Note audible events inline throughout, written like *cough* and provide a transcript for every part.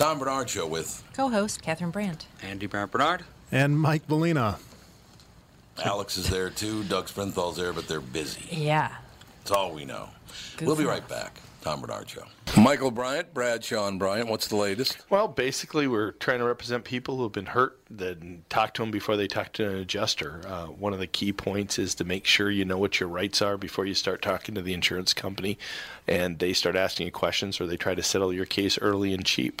Tom Barnard Show with Co-host Catherine Brandt. Andy Brandt Barnard. And Mike Molina. Alex is there too. Doug Sprinthal's there, but they're busy. Yeah. That's all we know. Good we'll be right us. back. Tom Barnard Show. Michael Bryant, Bradshaw and Bryant. What's the latest? Well, basically, we're trying to represent people who have been hurt, then talk to them before they talk to an adjuster. Uh, one of the key points is to make sure you know what your rights are before you start talking to the insurance company, and they start asking you questions or they try to settle your case early and cheap.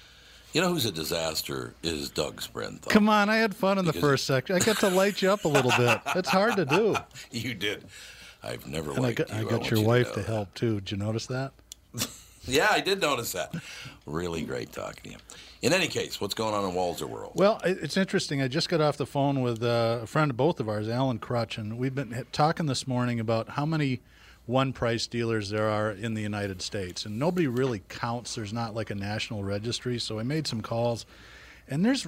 You know who's a disaster is Doug Sprint. Come on, I had fun in the first section. I got to light you up a little bit. It's hard to do. *laughs* You did. I've never And I got. I got your you wife know to help too. Did you notice that? *laughs* Yeah, I did notice that. Really great talking to you. In any case, what's going on in Walser world? Well, it's interesting. I just got off the phone with uh, a friend of both of ours, Alan Crutch, and we've been talking this morning about how many one price dealers there are in the United States. And nobody really counts. There's not like a national registry. So I made some calls. And there's,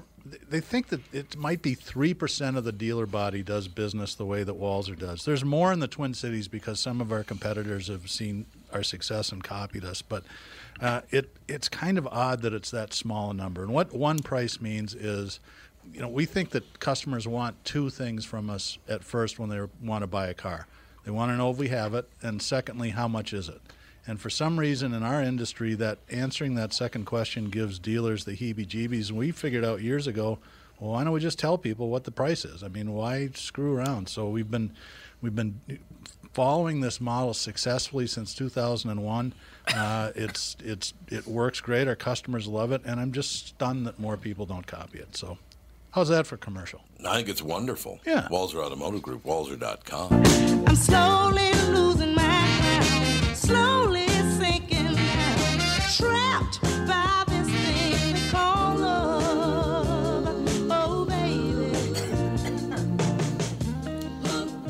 they think that it might be 3% of the dealer body does business the way that Walser does. There's more in the Twin Cities because some of our competitors have seen our success and copied us. But uh, it, it's kind of odd that it's that small a number. And what one price means is, you know, we think that customers want two things from us at first when they want to buy a car. They want to know if we have it, and secondly, how much is it? And for some reason in our industry, that answering that second question gives dealers the heebie-jeebies. We figured out years ago, well, why don't we just tell people what the price is? I mean, why screw around? So we've been we've been following this model successfully since 2001. Uh, it's it's it works great. Our customers love it, and I'm just stunned that more people don't copy it. So, how's that for commercial? I think it's wonderful. Yeah. Walser Automotive Group, walser.com. I'm slowly losing my mind, slowly sinking down, trapped by this thing we call love. Oh, baby.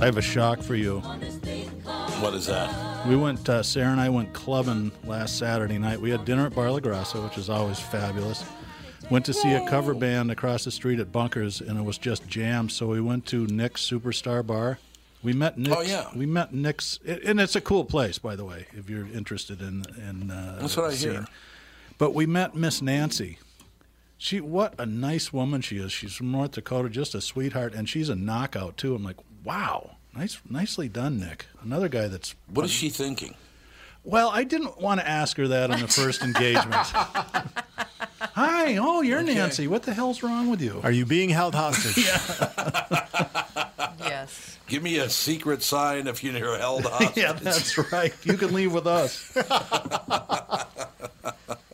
I have a shock for you. What is that? We went, uh, Sarah and I went clubbing last Saturday night. We had dinner at Bar La Grassa, which is always fabulous. Went to see a cover band across the street at Bunkers, and it was just jammed. So we went to Nick's Superstar Bar. We met Nick. Oh, yeah. We met Nick's, and it's a cool place, by the way, if you're interested in. in uh, That's what I seeing. hear. But we met Miss Nancy. She, what a nice woman she is. She's from North Dakota, just a sweetheart, and she's a knockout too. I'm like, wow, nice, nicely done, Nick. Another guy that's What is she thinking? Well, I didn't want to ask her that on the first *laughs* engagement. Hi, oh, you're Nancy. What the hell's wrong with you? Are you being held hostage? *laughs* Yes. Give me a secret sign if you're held *laughs* hostage. yeah, that's right. You can leave with us.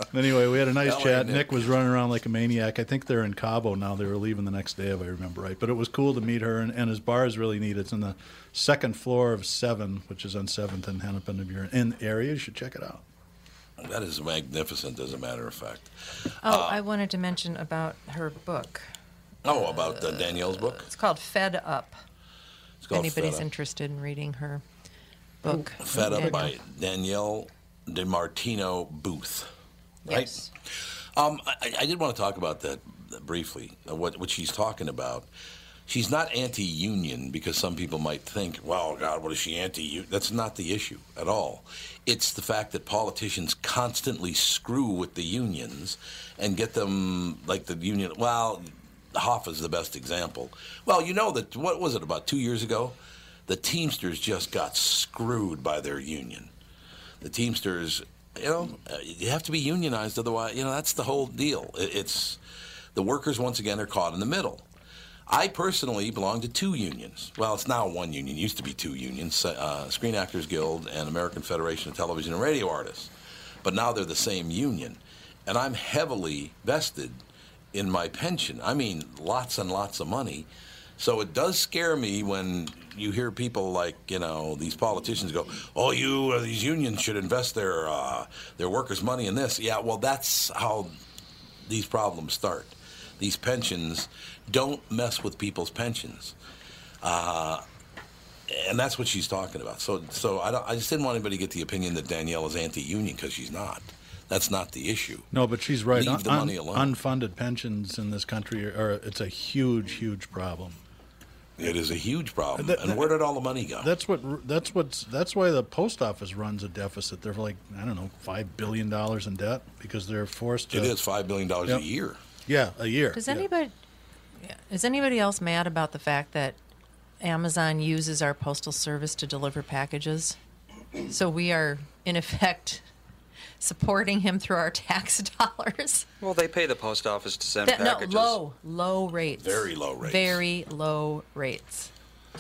*laughs* anyway, we had a nice That chat. Nick. Nick was running around like a maniac. I think they're in Cabo now. They were leaving the next day, if I remember right. But it was cool to meet her, and, and his bar is really neat. It's in the second floor of Seven, which is on Seventh and Hennepin. If you're in the area, you should check it out. That is magnificent, as a matter of fact. Oh, I wanted to mention about her book. Oh, about uh, Danielle's book? It's called Fed Up. It's called anybody's Fed Up. interested in reading her book. Fed Up by Danielle DeMartino Booth. Right? Yes. Um, I, I did want to talk about that briefly, uh, what, what she's talking about. She's not anti union because some people might think, well, God, what is she anti union? That's not the issue at all. It's the fact that politicians constantly screw with the unions and get them, like the union, well, Hoffa's the best example. Well, you know that what was it about two years ago? The Teamsters just got screwed by their union. The Teamsters, you know, you have to be unionized, otherwise, you know, that's the whole deal. It's the workers once again are caught in the middle. I personally belong to two unions. Well, it's now one union. It used to be two unions: uh, Screen Actors Guild and American Federation of Television and Radio Artists. But now they're the same union, and I'm heavily vested in my pension. I mean, lots and lots of money. So it does scare me when you hear people like you know these politicians go, "Oh, you uh, these unions should invest their uh, their workers' money in this." Yeah, well, that's how these problems start. These pensions don't mess with people's pensions, uh, and that's what she's talking about. So, so I, don't, I just didn't want anybody to get the opinion that Danielle is anti-union because she's not. That's not the issue. No, but she's right. Leave the Un- money alone. Unfunded pensions in this country are, are it's a huge, huge problem. It is a huge problem. That- and where did all the money go? That's what that's what's that's why the post office runs a deficit. They're like I don't know five billion dollars in debt because they're forced to. it is five billion dollars Yep. a year. Yeah, a year. Does anybody yeah. is anybody else mad about the fact that Amazon uses our postal service to deliver packages? So we are in effect supporting him through our *laughs* tax dollars. Well, they pay the post office to send That- no, packages. low, low rates. Very low rates. Very low rates.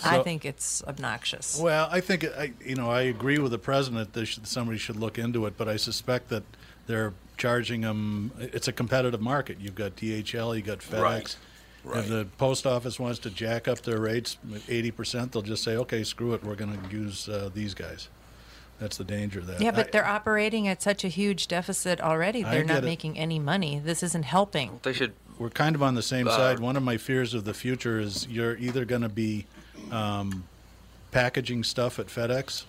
I think it's obnoxious. Well, I think I, you know, I agree with the president that should, somebody should look into it, but I suspect that they're charging them. It's a competitive market. You've got DHL, you've got FedEx. Right. Right. If the post office wants to jack up their rates eighty percent, they'll just say, "Okay, screw it. We're going to use uh, these guys." That's the danger of that. yeah, but I- they're operating at such a huge deficit already. They're not it. making any money. This isn't helping. They should. we're kind of on the same Uh, side. One of my fears of the future is you're either going to be um, packaging stuff at FedEx,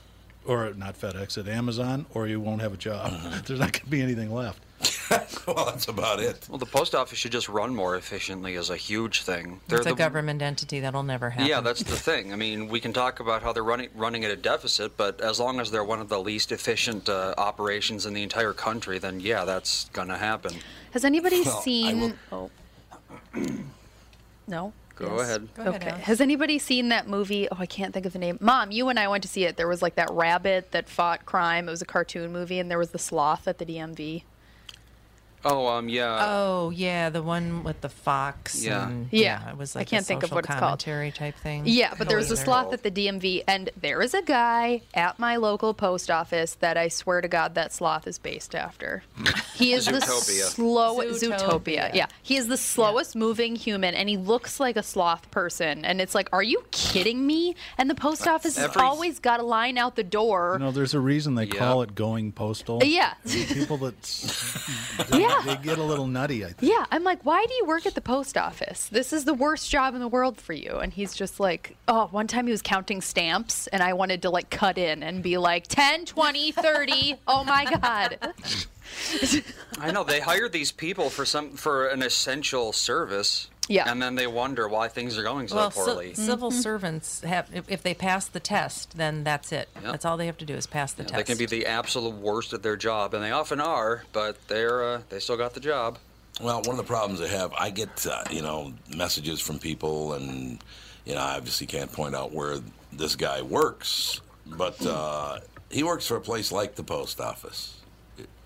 or not FedEx, at Amazon, or you won't have a job. *laughs* There's not going to be anything left. *laughs* well, that's about it. Well, the post office should just run more efficiently is a huge thing. They're It's a the, government entity. That'll never happen. Yeah, that's the thing. I mean, we can talk about how they're running running at a deficit, but as long as they're one of the least efficient uh, operations in the entire country, then yeah, that's gonna happen. Has anybody Well, I seen? Oh, *clears throat* no. Go Yes. ahead. Go Okay. Al. Has anybody seen that movie? Oh, I can't think of the name. Mom, you and I went to see it. There was like that rabbit that fought crime. It was a cartoon movie, and there was the sloth at the DMV. Oh, um, yeah. Oh yeah, the one with the fox. Yeah. and- Yeah. it was like I can't a think of what it's called. commentary type thing. Yeah, but there was a Either. sloth at the DMV, and there is a guy at my local post office that I swear to God that sloth is based after. *laughs* He is the Zootopia. slowest Zootopia. Zootopia. Yeah, he is the slowest moving human, and he looks like a sloth person. And it's like, are you kidding me? And the post office has Every- always got a line out the door. You know, there's a reason they Yeah. call it going postal. Yeah. People that *laughs* they, Yeah. they get a little nutty. I think. Yeah, I'm like, why do you work at the post office? This is the worst job in the world for you. And he's just like, oh, one time he was counting stamps, and I wanted to like cut in and be like, 10, 20, 30. Oh my God. I know they hire these people for some for an essential service. Yeah. And then they wonder why things are going so Well, ci- poorly. civil Mm-hmm. servants have if, if they pass the test, then that's it. Yep. That's all they have to do is pass the Yeah, test. they can be the absolute worst at their job, and they often are, but they're uh, they still got the job. Well, one of the problems I have, I get uh, you know messages from people, and you know I obviously can't point out where this guy works, but uh, he works for a place like the post office.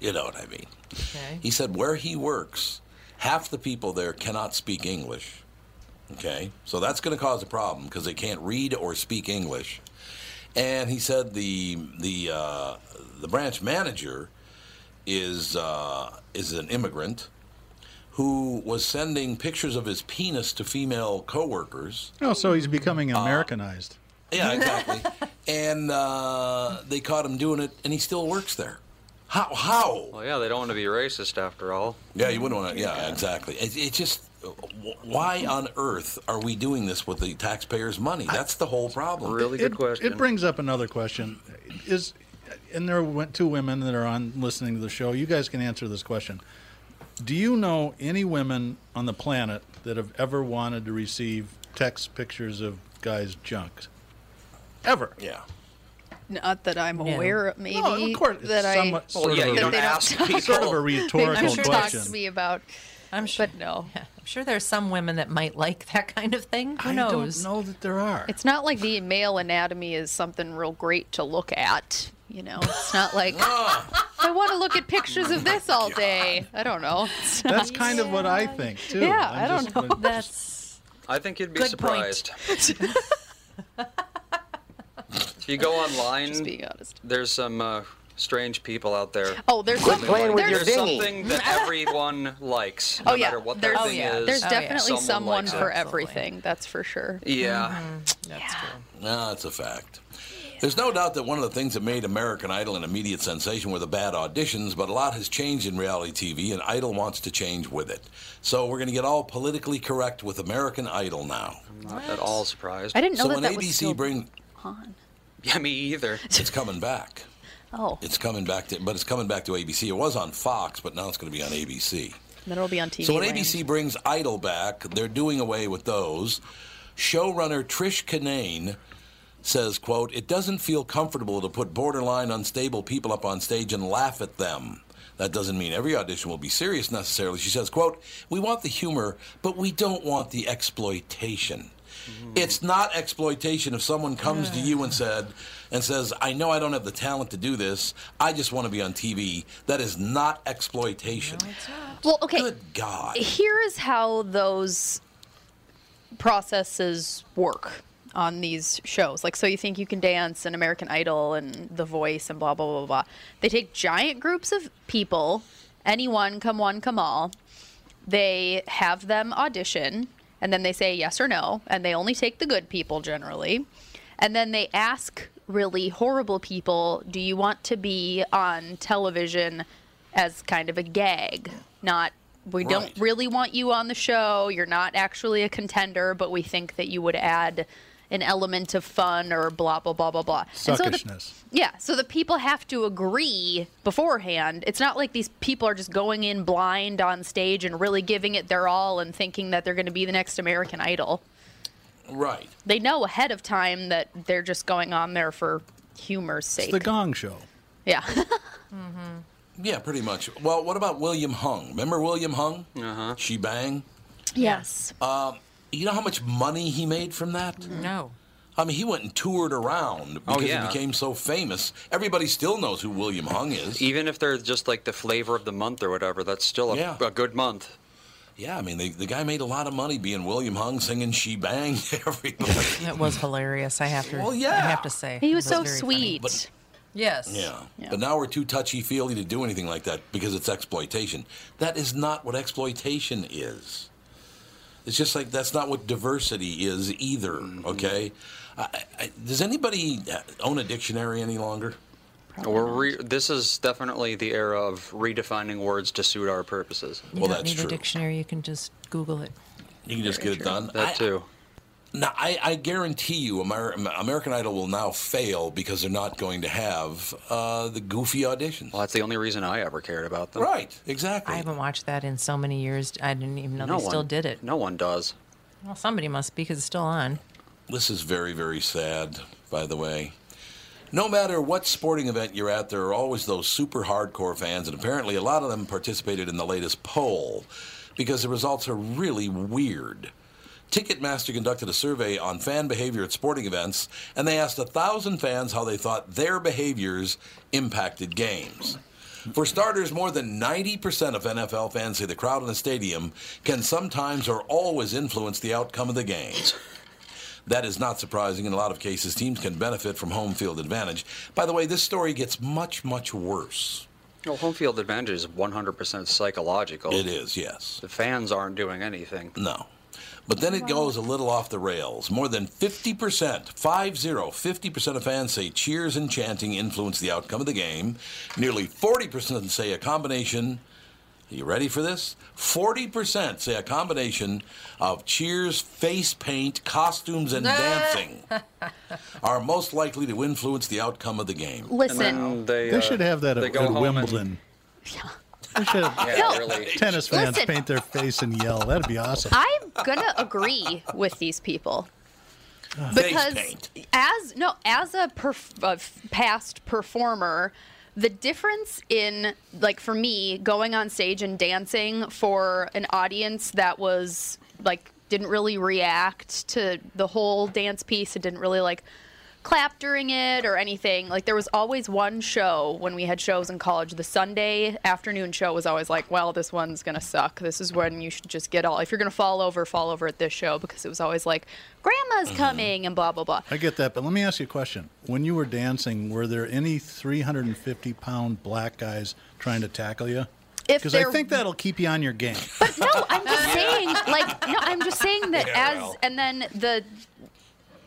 You know what I mean? Okay. He said where he works, half the people there cannot speak English. Okay, so that's going to cause a problem because they can't read or speak English. And he said the the uh, the branch manager is uh, is an immigrant who was sending pictures of his penis to female coworkers. Oh, so he's becoming Uh, Americanized. Yeah, *laughs* exactly. and uh, they caught him doing it, and he still works there. How? How? Well, yeah, they don't want to be racist after all. Yeah, you wouldn't want to. Yeah, exactly. It's it just. Why on earth are we doing this with the taxpayers' money? That's the whole problem. Really good it, question. It brings up another question. Is and there were two women that are on listening to the show. You guys can answer this question. Do you know any women on the planet that have ever wanted to receive text pictures of guys' junk? Ever? Yeah. Not that I'm No. aware of, maybe. No, of course. that I. somewhat, Well, sort yeah, of you a, don't they don't ask people. sort of a rhetorical They just question. talked to me about. I'm sure. But no. Yeah, I'm sure there's some women that might like *laughs* that kind of thing. Who I knows? don't know that there are. It's not like the male anatomy is something real great to look at. You know, it's not like *laughs* I want to look at pictures of this all day. I don't know. It's *laughs* not- That's kind of what I think too. Yeah, I'm I don't just- know. but- That's I think you'd be Good point. surprised. If you go *laughs* Just online, being honest. there's some uh, strange people out there. Oh, there's some, playing with there's, your There's dinghy. something that *laughs* everyone likes, no Oh yeah, matter what their there's, thing yeah. is. there's Oh, yeah. definitely Someone someone likes it. for Absolutely. everything. That's for sure. yeah. that's true. No, that's a fact. There's no doubt that one of the things that made American Idol an immediate sensation were the bad auditions, but a lot has changed in reality TV, and Idol wants to change with it. So we're going to get all politically correct with American Idol now. Not at all surprised. I didn't know so that when that ABC was still bring, on. *laughs* Yeah, me either. it's coming back. Oh, It's coming back to, but it's coming back to ABC. It was on Fox, but now it's going to be on ABC. then it'll be on TV. So when land. ABC brings Idol back, they're doing away with those. Showrunner Trish Kinane says, quote, it doesn't feel comfortable to put borderline unstable people up on stage and laugh at them. That doesn't mean every audition will be serious necessarily. She says, quote, we want the humor, but we don't want the exploitation. Mm-hmm. It's not exploitation if someone comes to you and said and says, "I know I don't have the talent to do this. I just want to be on TV." That is not exploitation. Well, okay. Good God. Here is how those processes work on these shows. Like, so you think you can dance and American Idol and The Voice and blah, blah, blah, blah. They take giant groups of people, anyone, come one, come all. They have them audition, and then they say yes or no, and they only take the good people generally. And then they ask really horrible people, do you want to be on television as kind of a gag? Not, we don't really want you on the show. You're not actually a contender, but we think that you would add an element of fun or blah, blah, blah, blah, blah. And so the- Suckishness. yeah, so the people have to agree beforehand. It's not like these people are just going in blind on stage and really giving it their all and thinking that they're going to be the next American Idol. Right. They know ahead of time that they're just going on there for humor's sake. It's the Gong Show. yeah. *laughs* Yeah, pretty much. Well, what about William Hung? Remember William Hung? Uh-huh. She Bang. yes. You know how much money he made from that? No. I mean, he went and toured around oh, because Oh, yeah. he became so famous. Everybody still knows who William Hung is. Even if they're just like the flavor of the month or whatever, that's still a, Yeah. a good month. Yeah, I mean, the, the guy made a lot of money being William Hung singing She Bang to *laughs* everybody. It was hilarious. I have to. Well, yeah. I have to say he was It so sweet. But- Yes. Yeah. Yeah. But now we're too touchy feely to do anything like that because it's exploitation. That is not what exploitation is. It's just like that's not what diversity is either, mm-hmm. okay? I, I, does anybody own a dictionary any longer? We're re- this is definitely the era of redefining words to suit our purposes. You Well, don't that's need true. a dictionary. You can just Google it. You can just get it done. That I- too. Now, I, I guarantee you, Amer- American Idol will now fail because they're not going to have uh, the goofy auditions. Well, that's the only reason I ever cared about them. Right, exactly. I haven't watched that in so many years. I didn't even know No they one still did it. No one does. Well, somebody must be because it's still on. This is very, very sad, by the way. No matter what sporting event you're at, there are always those super hardcore fans, and apparently a lot of them participated in the latest poll because the results are really weird. Ticketmaster conducted a survey on fan behavior at sporting events, and they asked a thousand fans how they thought their behaviors impacted games. For starters, more than 90% of NFL fans say the crowd in a stadium can sometimes or always influence the outcome of the game. That is not surprising. In a lot of cases, teams can benefit from home field advantage. By the way, this story gets much, much worse. Well, home field advantage is 100% psychological. It is, yes. The fans aren't doing anything. No. But then it goes a little off the rails. More than 50%, 5 0, 50% of fans say cheers and chanting influence the outcome of the game. Nearly 40% say a combination. Are you ready for this? 40% say a combination of cheers, face paint, costumes, and *laughs* dancing are most likely to influence the outcome of the game. Listen, And they, They uh, should have that they at, go at home and- Wimbledon. They should have *laughs* yeah, No. really. tennis fans Listen. paint their face and yell. That'd be awesome. I'm gonna agree with these people. Because as no as a perf- a past performer the difference in like for me going on stage and dancing for an audience that was like didn't really react to the whole dance piece and didn't really like clap during it or anything like there was always one show when we had shows in college the sunday afternoon show was always like well this one's gonna suck this is when you should just get all if you're gonna fall over fall over at this show because it was always like grandma's uh-huh. coming and blah blah blah I get that, but let me ask you a question. When you were dancing, were there any 350 pound black guys trying to tackle you? If Because I think that'll keep you on your game. But no, I'm just saying, like, no, I'm just saying that Yeah, as, well. and then the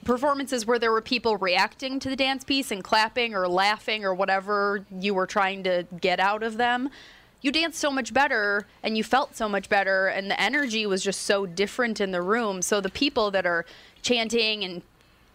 performances where there were people reacting to the dance piece and clapping or laughing or whatever you were trying to get out of them, you danced so much better and you felt so much better, and the energy was just so different in the room. So the people that are chanting and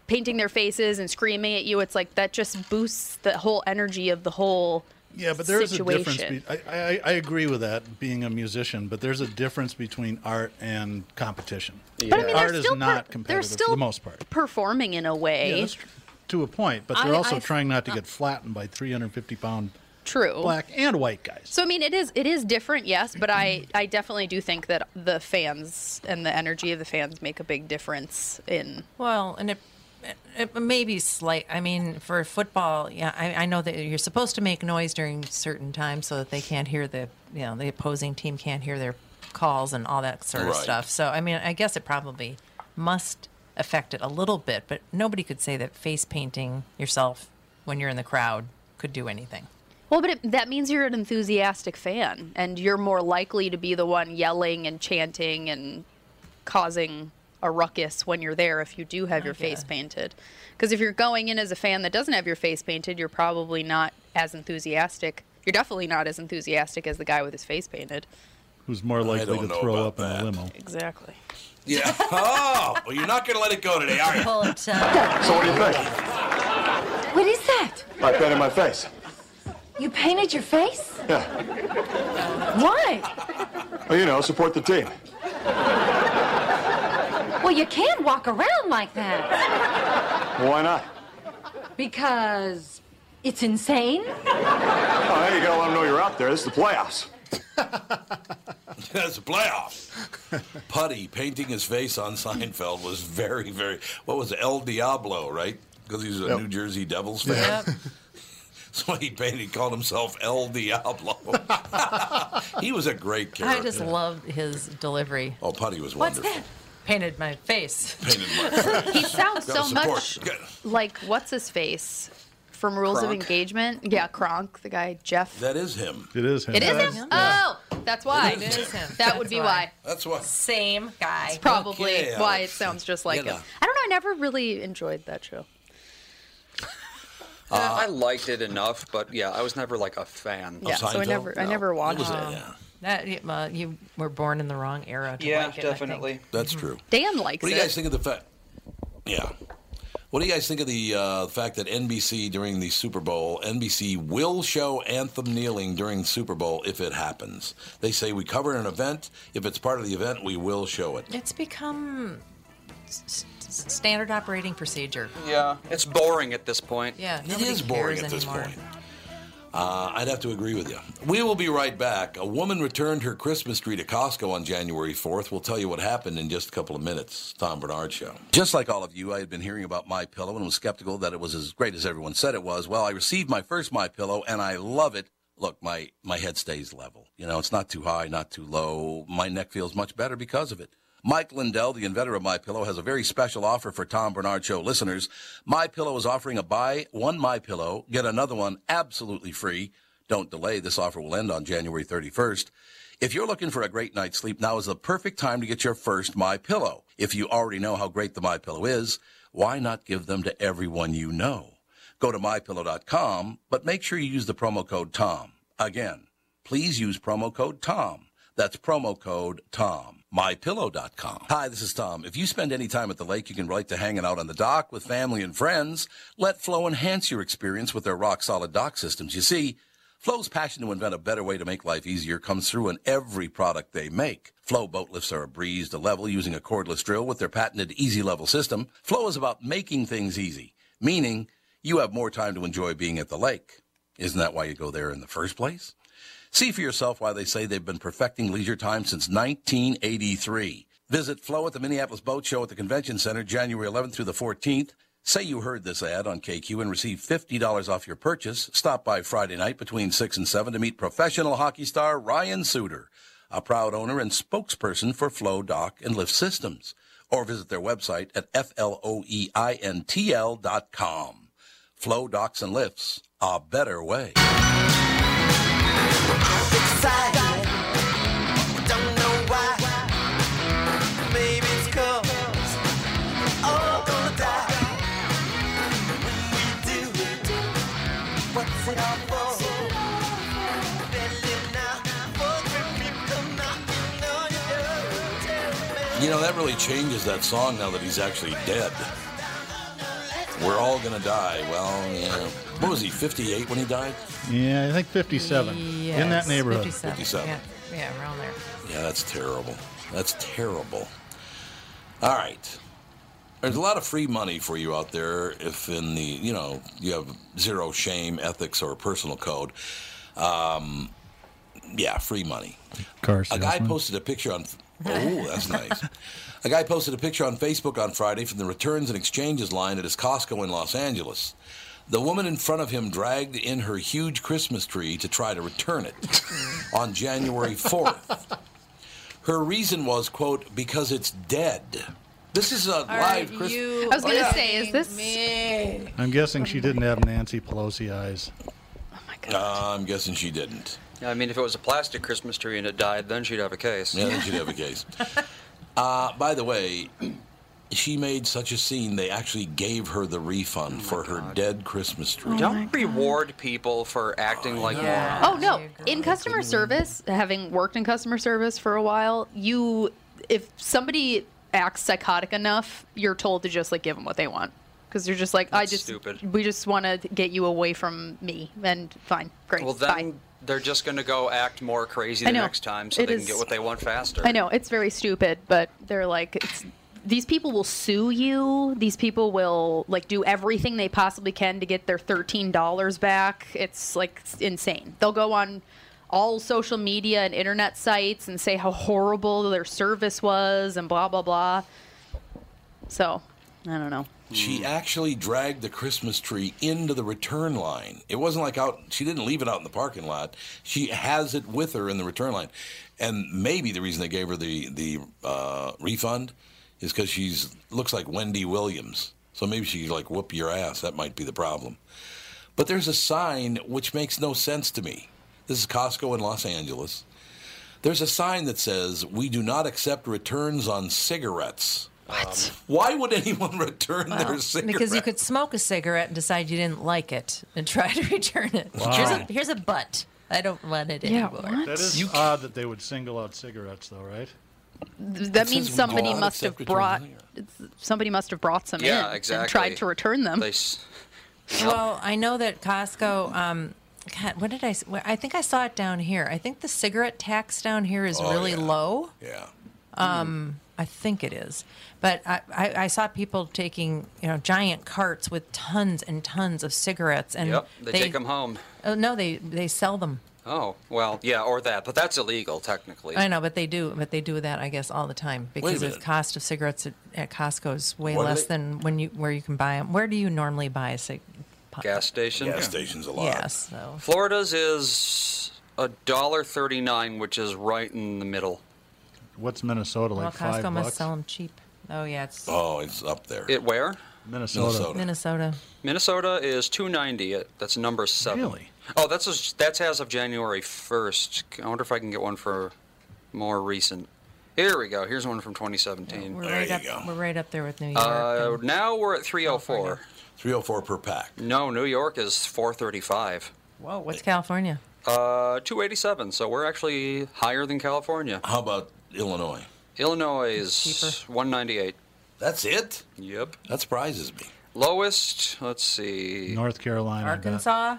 painting their faces and screaming at you, it's like that just boosts the whole energy of the whole. Yeah, but there is a difference. situation. Be- I, I, I agree with that, being a musician, but there's a difference between art and competition. But I mean, art is not per- they're competitive still for the most part. performing in a way. Yeah, that's tr- to a point, but they're I- also I- trying not to get flattened by 350 pound True. black and white guys. So I mean, it is it is different, yes, but I I definitely do think that the fans and the energy of the fans make a big difference in. Well, and it, Uh, uh, it may be slight. I mean, for football, yeah, I, I know that you're supposed to make noise during certain times so that they can't hear the, you know, the opposing team can't hear their calls and all that sort of Right. stuff. So, I mean, I guess it probably must affect it a little bit, but nobody could say that face painting yourself when you're in the crowd could do anything. Well, but it, that means you're an enthusiastic fan, and you're more likely to be the one yelling and chanting and causing a ruckus when you're there if you do have oh, your face painted. Because if you're going in as a fan that doesn't have your face painted, you're probably not as enthusiastic. You're definitely not as enthusiastic as the guy with his face painted. Who's more likely to throw about up in that. a limo? Exactly. Yeah. *laughs* Oh, well, you're not going to let it go today, are you? Pull it, So what do you think? What is that? I painted my face. You painted your face? Yeah. Why? Well, you know, support the team. Well, you can't walk around like that why not? because it's insane. Oh, hey, you gotta let them know you're out there. This is the playoffs. *laughs* That's a playoff. Puddy painting his face on Seinfeld was very, very. What was it? El Diablo, right? Because he's a Yep. New Jersey Devils fan. yep. *laughs* So he painted, he called himself El Diablo. *laughs* he was a great character. I just loved his delivery. Oh, Puddy was wonderful. What's wonderful. that? Painted my face. Painted my *laughs* face. He sounds so much like what's his face from Rules of Engagement. Yeah, Kronk, the guy Jeff. That is him. It is him. it is him. Oh, that's why. It is him. That would That's be why. That's what. Same guy. Probably Okay, why it sounds just like you know. him. I don't know. I never really enjoyed that show. Uh, I liked it enough, but yeah, I was never like a fan. Yeah, so I Seinfeld? never, I never watched it. it? Yeah, That uh, you were born in the wrong era. To Yeah, like it, I think. definitely. that's true. Dan likes What do you guys think of the fact? Yeah. What do you guys think of the uh, fact that NBC during the Super Bowl, NBC will show anthem kneeling during Super Bowl if it happens? They say we cover an event. If it's part of the event, we will show it. It's become s- s- standard operating procedure. Yeah, it's boring at this point. Yeah, it is boring at this anymore. point. Uh, I'd have to agree with you. We will be right back. A woman returned her Christmas tree to Costco on January 4th. We'll tell you what happened in just a couple of minutes. Tom Barnard Show. Just like all of you, I had been hearing about My Pillow and was skeptical that it was as great as everyone said it was. Well, I received my first My Pillow and I love it. Look, my my head stays level. You know, it's not too high, not too low. My neck feels much better because of it. Mike Lindell, the inventor of My Pillow, has a very special offer for Tom Barnard Show listeners. My Pillow is offering a buy one My Pillow, get another one absolutely free. Don't delay. This offer will end on January 31st. If you're looking for a great night's sleep, now is the perfect time to get your first My Pillow. If you already know how great the My Pillow is, why not give them to everyone you know? Go to mypillow.com, but make sure you use the promo code TOM. Again, please use promo code TOM. That's promo code TOM. MyPillow.com. Hi, this is Tom. If you spend any time at the lake, you can relate to hanging out on the dock with family and friends. Let Floe enhance your experience with their rock solid dock systems. You see, Floe's passion to invent a better way to make life easier comes through in every product they make. Floe boat lifts are a breeze to level using a cordless drill with their patented Easy Level system. Floe is about making things easy, meaning you have more time to enjoy being at the lake. Isn't that why you go there in the first place? See for yourself why they say they've been perfecting leisure time since 1983. Visit Floe at the Minneapolis Boat Show at the Convention Center January 11th through the 14th. Say you heard this ad on KQ and receive $50 off your purchase. Stop by Friday night between 6 and 7 to meet professional hockey star Ryan Suter, a proud owner and spokesperson for Floe Dock and Lift Systems. Or visit their website at E F-L-O-E-I-N-T-L dot com. Floe Docks and Lifts, a better way. You know, that really changes that song now that he's actually dead. We're all gonna die. Well, yeah. What was he, 58 when he died? Yeah, I think 57. in that neighborhood. 57. 57. Yeah, yeah, around there. Yeah, that's terrible. That's terrible. All right. There's a lot of free money for you out there if in the, you know, you have zero shame, ethics, or personal code. Um, yeah, free money. Car A guy posted a picture on. Oh, that's nice. A guy posted a picture on Facebook on Friday from the returns and exchanges line at his Costco in Los Angeles. The woman in front of him dragged in her huge Christmas tree to try to return it *laughs* on January 4th. Her reason was, quote, because it's dead. This is a live Christmas. I was gonna say, is this? I'm guessing she didn't have Nancy Pelosi eyes. Oh my God. Uh, I'm guessing she didn't. Yeah, I mean, if it was a plastic Christmas tree and it died, then she'd have a case. Yeah, then she'd have a case. *laughs* Uh, by the way, she made such a scene, they actually gave her the refund for her dead Christmas tree. Don't reward people for acting like morons. Oh no! In customer service, having worked in customer service for a while, you if somebody acts psychotic enough, you're told to just like give them what they want because you're just like, I just stupid. we just want to get you away from me, and fine, great, Well, bye. They're just going to go act more crazy the next time so It they is- can get what they want faster. I know it's very stupid, but they're like, it's, these people will sue you. These people will like do everything they possibly can to get their thirteen dollars back. It's like it's insane. They'll go on all social media and internet sites and say how horrible their service was and blah blah blah. So, I don't know. She actually dragged the Christmas tree into the return line. It wasn't like out, she didn't leave it out in the parking lot. She has it with her in the return line. And maybe the reason they gave her the, the uh, refund is because she's looks like Wendy Williams. So maybe she like whoop your ass. That might be the problem. But there's a sign which makes no sense to me. This is Costco in Los Angeles. There's a sign that says, We do not accept returns on cigarettes. What? Why would anyone *laughs* return their cigarette? because you could smoke a cigarette and decide you didn't like it and *laughs* try to return it. Here's a here's a butt. I don't want it Yeah, anymore. what? That is You odd that they would single out cigarettes, though, right? That It means somebody must have brought somebody must have brought some Yeah, in exactly. and tried to return them. S- Well, I know that Costco. Um, God, what did I? I think I saw it down here. I think the cigarette tax down here is Oh, really yeah. low. Yeah. I think it is, but I, I, I saw people taking you know giant carts with tons and tons of cigarettes, and Yep, they, take them home. Oh no, they they sell them. Oh, well, yeah, or that, but that's illegal technically. I know, but they do, but they do that, I guess, all the time because the cost of cigarettes at, at Costco is way What less than when you where you can buy them. Where do you normally buy a cig? Gas station. Gas stations a lot. Yes, so Florida's is a dollar thirty-nine, which is right in the middle. What's Minnesota like? well, five Costco must bucks. sell them cheap. Oh yeah, it's Oh, it's up there. It where? Minnesota. Minnesota. Minnesota. Minnesota is two ninety. That's number seven. Really? Oh, that's as, that's as of January first. I wonder if I can get one for more recent. Here we go. Here's one from 2017. We're There right you up. go. We're right up there with New York. Uh, and- now we're at 304. California. 304 per pack. No, New York is 435. Whoa, what's California? Uh, 287. So we're actually higher than California. How about Illinois? Illinois is 198. That's it? Yep. That surprises me. Lowest, let's see. North Carolina. Arkansas.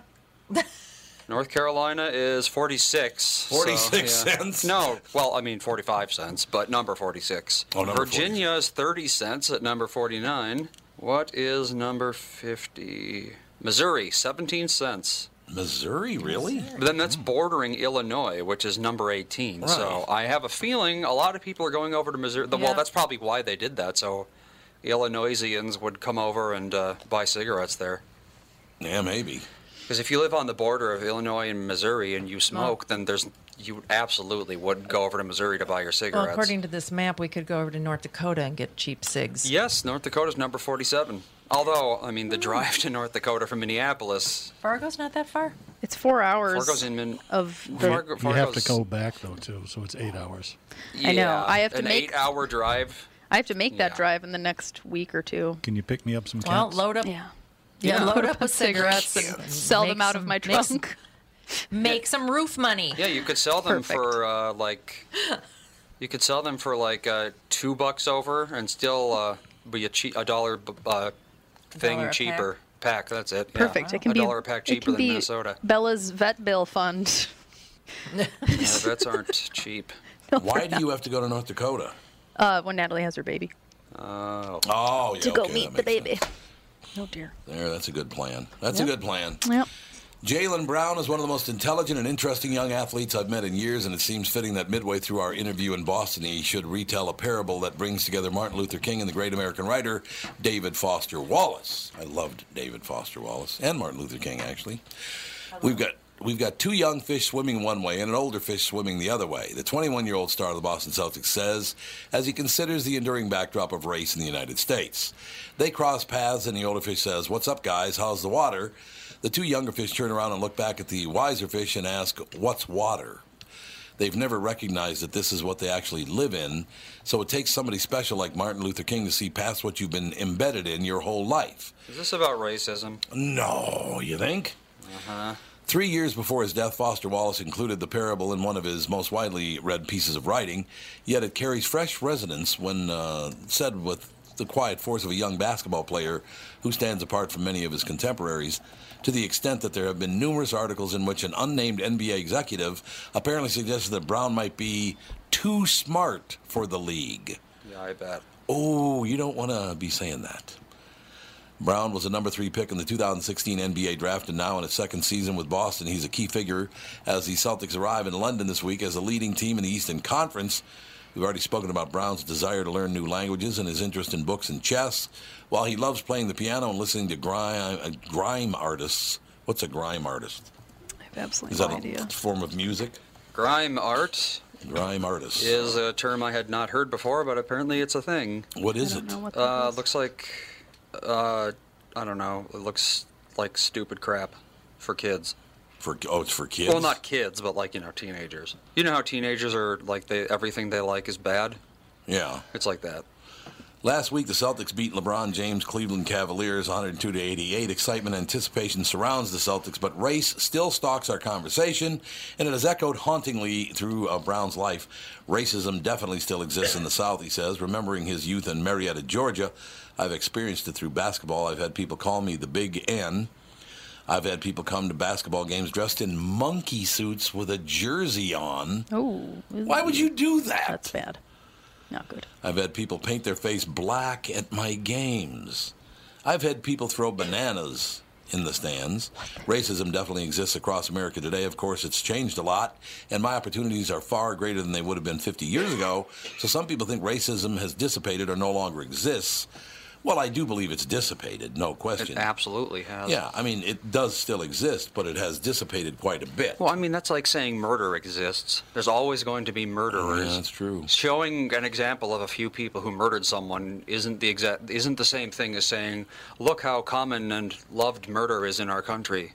*laughs* North Carolina is 46. so, 46 yeah. cents? No, well, I mean 45 cents, but number 46. Oh, number Virginia is 30 cents at number 49. What is number 50? Missouri, 17 cents. Missouri, really? But then that's bordering Illinois, which is number 18. So I have a feeling a lot of people are going over to Missouri. Yeah. Well, that's probably why they did that. So Illinoisians would come over and uh, buy cigarettes there. Yeah, maybe. Because if you live on the border of Illinois and Missouri and you smoke, then there's you absolutely would go over to Missouri to buy your cigarettes. Well, cigarettes. according to this map, we could go over to North Dakota and get cheap cigs. yes, North Dakota's number 47. Although, I mean, the drive to North Dakota from Minneapolis, Fargo's not that far. It's four hours Fargo's in Min- of the. Fargo, You have to go back though too, so it's eight hours. Yeah, I know, I have to an make- eight-hour drive. I have to make that Yeah. drive in the next week or two. Can you pick me up some Well, cats? load up. Yeah. Yeah, Load load up up *laughs* with cigarettes and Sell them out some- of my make some- trunk. *laughs* Make some roof money. Yeah, you could sell them Perfect. for uh, like, you could sell them for like uh, two bucks over, and still uh, be a cheap a dollar b- uh, thing cheaper pack. That's it. yeah. Perfect. It can a be dollar a pack it cheaper can than be Minnesota. Bella's vet bill fund. *laughs* Yeah, vets aren't cheap. *laughs* Why do you have to go to North Dakota? Uh, when Natalie has her baby. Oh, Oh, yeah. to go meet the baby. sense. Oh dear. There, that's a good plan. That's a good plan. Yep. Jaylen Brown is one of the most intelligent and interesting young athletes I've met in years, and it seems fitting that midway through our interview in Boston, he should retell a parable that brings together Martin Luther King and the great American writer David Foster Wallace. I loved David Foster Wallace and Martin Luther King, actually. We've got we've got two young fish swimming one way and an older fish swimming the other way. The 21-year-old star of the Boston Celtics says, as he considers the enduring backdrop of race in the United States. They cross paths, and the older fish says, "What's up, guys? How's the water?" The two younger fish turn around and look back at the wiser fish and ask, "What's water?" They've never recognized that this is what they actually live in, so it takes somebody special like Martin Luther King to see past what you've been embedded in your whole life. is this about racism? No, you think? Uh huh. Three years before his death, Foster Wallace included the parable in one of his most widely read pieces of writing, yet it carries fresh resonance when uh, said with the quiet force of a young basketball player who stands apart from many of his contemporaries, to the extent that there have been numerous articles in which an unnamed NBA executive apparently suggested that Brown might be too smart for the league. Yeah, I bet. Oh, you don't want to be saying that. Brown was a number three pick in the 2016 NBA draft, and now in his second season with Boston, he's a key figure as the Celtics arrive in London this week as a leading team in the Eastern Conference. We've already spoken about Brown's desire to learn new languages and his interest in books and chess. While he loves playing the piano and listening to grime, uh, grime artists. What's a grime artist? I have absolutely Is no that idea. a form of music? Grime art Grime artist. is a term I had not heard before, but apparently it's a thing. What is I it? don't know what that Uh, is. looks like, uh, I don't know. It looks like stupid crap for kids. For oh, it's for kids. Well, not kids, but like you know, teenagers. You know how teenagers are like they everything they like is bad. Yeah. It's like that. Last week, the Celtics beat LeBron James' Cleveland Cavaliers 102 to 88. Excitement and anticipation surrounds the Celtics, but race still stalks our conversation, and it has echoed hauntingly through uh, Brown's life. Racism definitely still exists in the South, he says. Remembering his youth in Marietta, Georgia, I've experienced it through basketball. I've had people call me the Big N. I've had people come to basketball games dressed in monkey suits with a jersey on. Oh. Why would you do that? That's bad. Not good. I've had people paint their face black at my games. I've had people throw bananas in the stands. Racism definitely exists across America today. Of course, it's changed a lot, and my opportunities are far greater than they would have been 50 years ago. So some people think racism has dissipated or no longer exists. Well, I do believe it's dissipated, no question. It absolutely has. Yeah, I mean, it does still exist, but it has dissipated quite a bit. Well, I mean that's like saying murder exists. There's always going to be murderers. yeah, that's true. Showing an example of a few people who murdered someone isn't the exact isn't the same thing as saying, "Look how common and loved murder is in our country."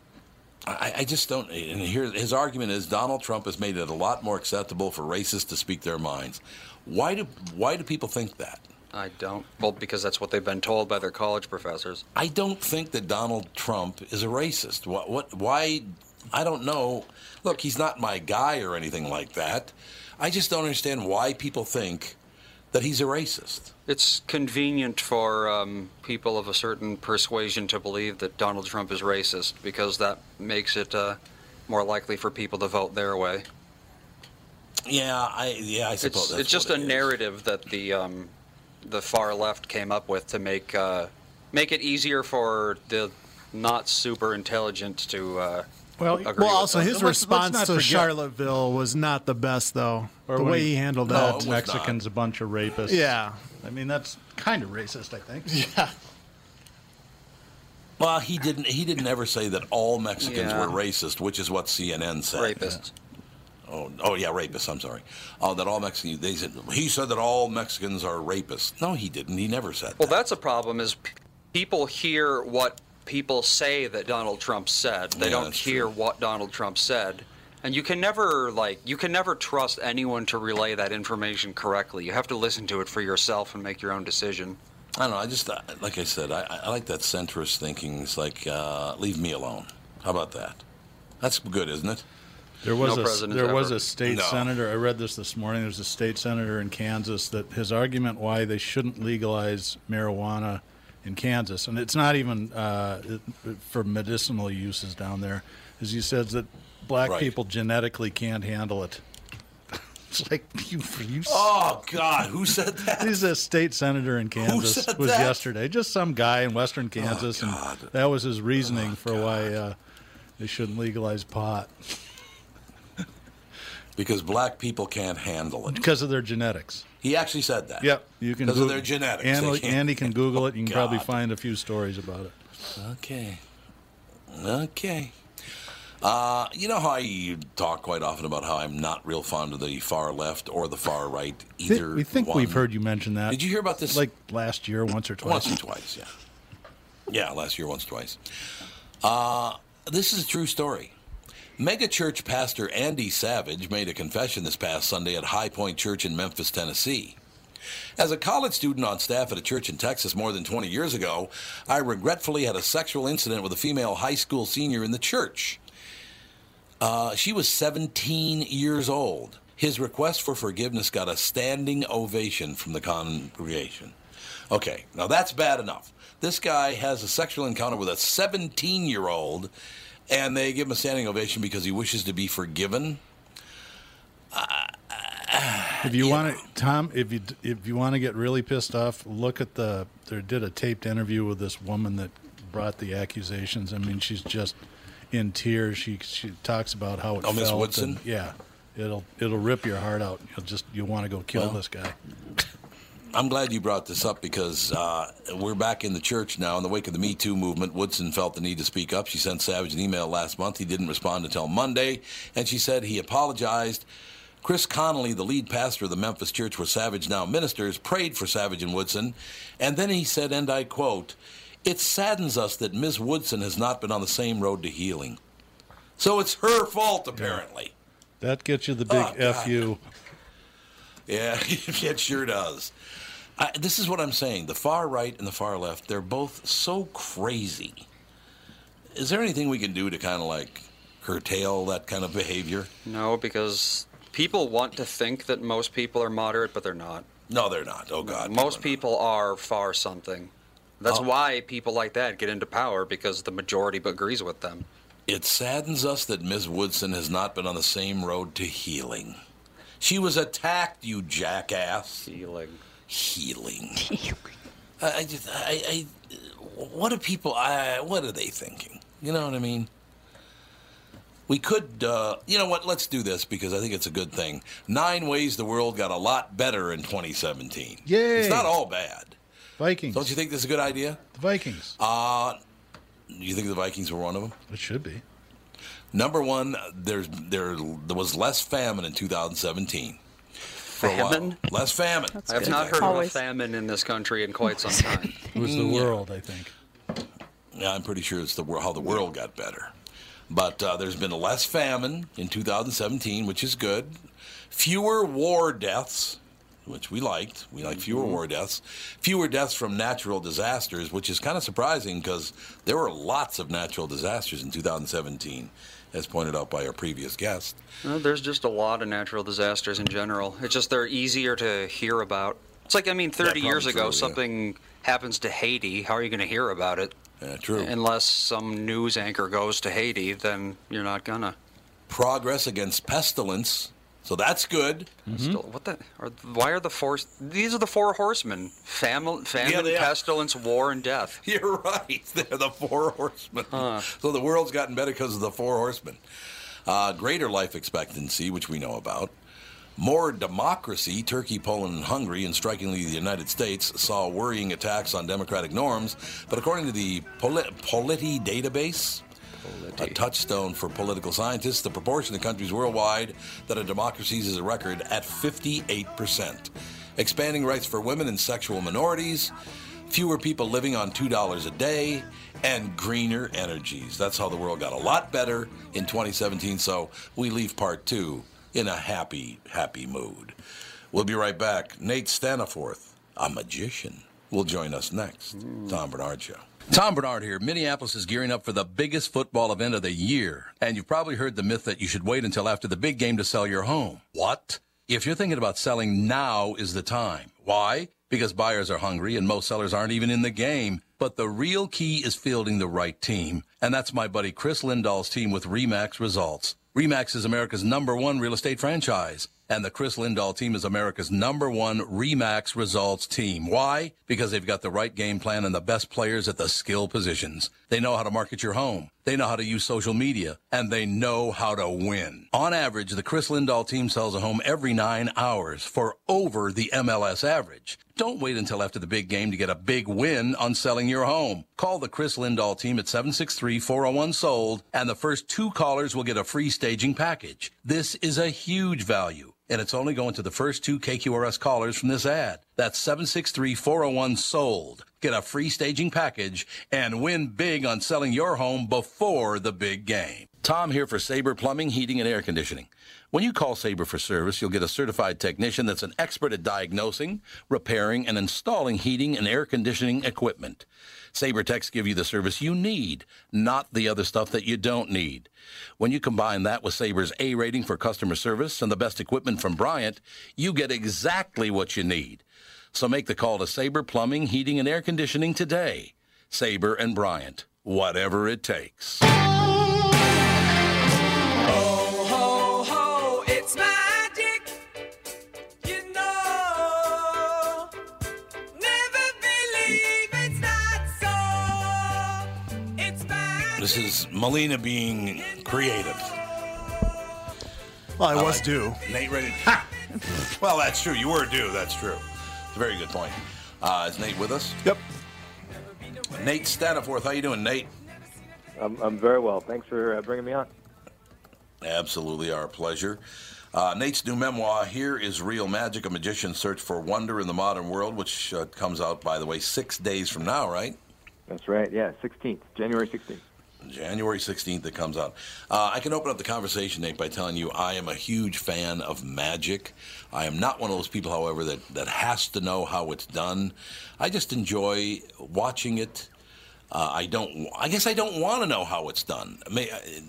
I, I just don't. And here, his argument is Donald Trump has made it a lot more acceptable for racists to speak their minds. Why do Why do people think that? I don't. Well, because that's what they've been told by their college professors. I don't think that Donald Trump is a racist. What? What? Why? I don't know. Look, he's not my guy or anything like that. I just don't understand why people think that he's a racist. It's convenient for um, people of a certain persuasion to believe that Donald Trump is racist because that makes it uh, more likely for people to vote their way. Yeah, I yeah I suppose It's, it's just a is. narrative that the um, the far left came up with to make uh, make it easier for the not super intelligent to uh, Well, agree Well, with also that. his Let's- let's response to forget- Charlottesville was not the best, though. Or the way he handled No, that. it was Mexicans a bunch of rapists. Yeah. I mean that's kind of racist, I think. *laughs* Yeah. Well, he didn't. He didn't ever say that all Mexicans Yeah. were racist, which is what CNN said. Rapists. Oh, oh yeah, rapists. I'm sorry. Oh, that all Mexicans. They said he said that all Mexicans are rapists. No, he didn't. He never said that. Well, that. that's a problem. Is people hear what people say that Donald Trump said. They Yeah, don't hear true. what Donald Trump said. And you can never like you can never trust anyone to relay that information correctly. You have to listen to it for yourself and make your own decision. I don't know. I just uh, like I said. I, I like that centrist thinking. It's like uh, leave me alone. How about that? That's good, isn't it? There was No a president there was a state No. senator. I read this this morning. There's a state senator in Kansas that his argument why they shouldn't legalize marijuana in Kansas, and it's not even uh, for medicinal uses down there, is he says that black Right. people genetically can't handle it. *laughs* it's like you, you Oh God, who said that? He's a state senator in Kansas. was that? yesterday. Just some guy in Western Kansas, and God. that was his reasoning for why uh, they shouldn't legalize pot *laughs* Because black people can't handle it. because of their genetics. He actually said that. Yep, you can. Because of their genetics. Andy, Andy can Google it. You can probably *laughs* find a few stories about it. Okay. Okay. Uh, you know how I talk quite often about how I'm not real fond of the far left or the far right either. we think one. we've heard you mention that. Did you hear about this? Like last year, once or twice. Once or twice, yeah. Yeah, last year, once, twice. Uh, this is a true story. Mega church pastor Andy Savage made a confession this past Sunday at High Point Church in Memphis, Tennessee. As a college student on staff at a church in Texas more than 20 years ago, I regretfully had a sexual incident with a female high school senior in the church. Uh, she was 17 years old. His request for forgiveness got a standing ovation from the congregation. Okay, now that's bad enough. This guy has a sexual encounter with a 17 year old, and they give him a standing ovation because he wishes to be forgiven. If you want to, Tom, if you if you want to get really pissed off, look at the. They did a taped interview with this woman that brought the accusations. I mean, she's just in tears. She she talks about how it Oh, Miss. Woodson? and- yeah, it'll it'll rip your heart out. You'll just you'll want to go kill Well, this guy. I'm glad you brought this up because uh, we're back in the church now. In the wake of the Me Too movement, Woodson felt the need to speak up. She sent Savage an email last month. He didn't respond until Monday, and she said he apologized. Chris Conlee, the lead pastor of the Memphis church where Savage now ministers, prayed for Savage and Woodson, and then he said, and I quote, It saddens us that Ms. Woodson has not been on the same road to healing. So it's her fault, apparently. That gets you the big Oh, fu. Yeah, *laughs* it sure does. I, this is what I'm saying. The far right and the far left, they're both so crazy. Is there anything we can do to kind of like curtail that kind of behavior? No, because people want to think that most people are moderate, but they're not. No, they're not. Oh, God. Most people are far something. That's Oh. why people like that get into power because the majority agrees with them. It saddens us that Ms. Woodson has not been on the same road to healing. She was attacked, you jackass. Healing. Healing. I, I just, I, I, what are people, I, what are they thinking? You know what I mean? We could, uh, you know what? Let's do this because I think it's a good thing. Nine ways the world got a lot better in 2017. Yay. It's not all bad. Vikings. Don't you think this is a good idea? The Vikings. Uh, you think the Vikings were one of them? It should be. Number one, there's there there was less famine in 2017. For a while. Famine? Less famine. I have not heard of a famine in this country in quite some time. *laughs* It was the Mm, yeah. world, I think. Yeah, I'm pretty sure it's the how the world got better. But uh, there's been less famine in 2017, which is good. Fewer war deaths, which we liked. We like fewer war deaths. Fewer deaths from natural disasters, which is kind of surprising because there were lots of natural disasters in 2017, as pointed out by our previous guest. Well, there's just a lot of natural disasters in general. It's just they're easier to hear about. It's like I mean, 30 years ago, true, yeah. something happens to Haiti. How are you going to hear about it? Yeah, true. Unless some news anchor goes to Haiti, then you're not gonna. Progress against pestilence So that's good. Still, what the? Are, why are the four? These are the four horsemen: famine, famine, are. pestilence, war, and death. *laughs* You're right. *laughs* They're the four horsemen. So the world's gotten better because of the four horsemen. Uh, greater life expectancy, which we know about. More democracy. Turkey, Poland, and Hungary, and strikingly the United States, saw worrying attacks on democratic norms. But according to the Poli- Polity database, a touchstone for political scientists, the proportion of countries worldwide that are democracies is a record at 58%. Expanding rights for women and sexual minorities, fewer people living on $2 a day, and greener energies. That's how the world got a lot better in 2017. So we leave part two in a happy, happy mood. We'll be right back. Nate Staniforth, a magician, will join us next. Tom Barnard Show. Tom Barnard here. Minneapolis is gearing up for the biggest football event of the year. And you've probably heard the myth that you should wait until after the big game to sell your home. What? If you're thinking about selling, now is the time. Why? Because buyers are hungry and most sellers aren't even in the game. But the real key is fielding the right team. And that's my buddy Chris Lindahl's team with Remax Results. Remax is America's number one real estate franchise. And the Chris Lindahl team is America's number one Remax results team. Why? Because they've got the right game plan and the best players at the skill positions. They know how to market your home. They know how to use social media and they know how to win. On average, the Chris Lindahl team sells a home every nine hours for over the MLS average. Don't wait until after the big game to get a big win on selling your home. Call the Chris Lindahl team at 763-401-SOLD and the first two callers will get a free staging package. This is a huge value and it's only going to the first two KQRS callers from this ad. That's 763-401-SOLD. Get a free staging package and win big on selling your home before the big game. Tom here for Sabre Plumbing, Heating, and Air Conditioning. When you call Sabre for service, you'll get a certified technician that's an expert at diagnosing, repairing, and installing heating and air conditioning equipment. Sabre Techs give you the service you need, not the other stuff that you don't need. When you combine that with Sabre's A rating for customer service and the best equipment from Bryant, you get exactly what you need. So make the call to Sabre Plumbing, Heating, and Air Conditioning today. Sabre and Bryant, whatever it takes. Ho, ho, ho, it's magic. You know, never believe it's not so. It's magic. This is Melina being creative. Well, I I was like- due. Nate ready? Ha! well, that's true. You were due. That's true. It's a very good point. Uh, is Nate with us? Yep. Nate Staniforth. How you doing, Nate? I'm, I'm very well. Thanks for uh, bringing me on. Absolutely our pleasure. Uh, Nate's new memoir, Here is Real Magic, A Magician's Search for Wonder in the Modern World, which uh, comes out, by the way, six days from now, right? That's right. Yeah, 16th, January 16th. January 16th it comes out. Uh, I can open up the conversation, Nate, by telling you I am a huge fan of magic. I am not one of those people, however, that, that has to know how it's done. I just enjoy watching it. Uh, I don't. I guess I don't want to know how it's done. Uh,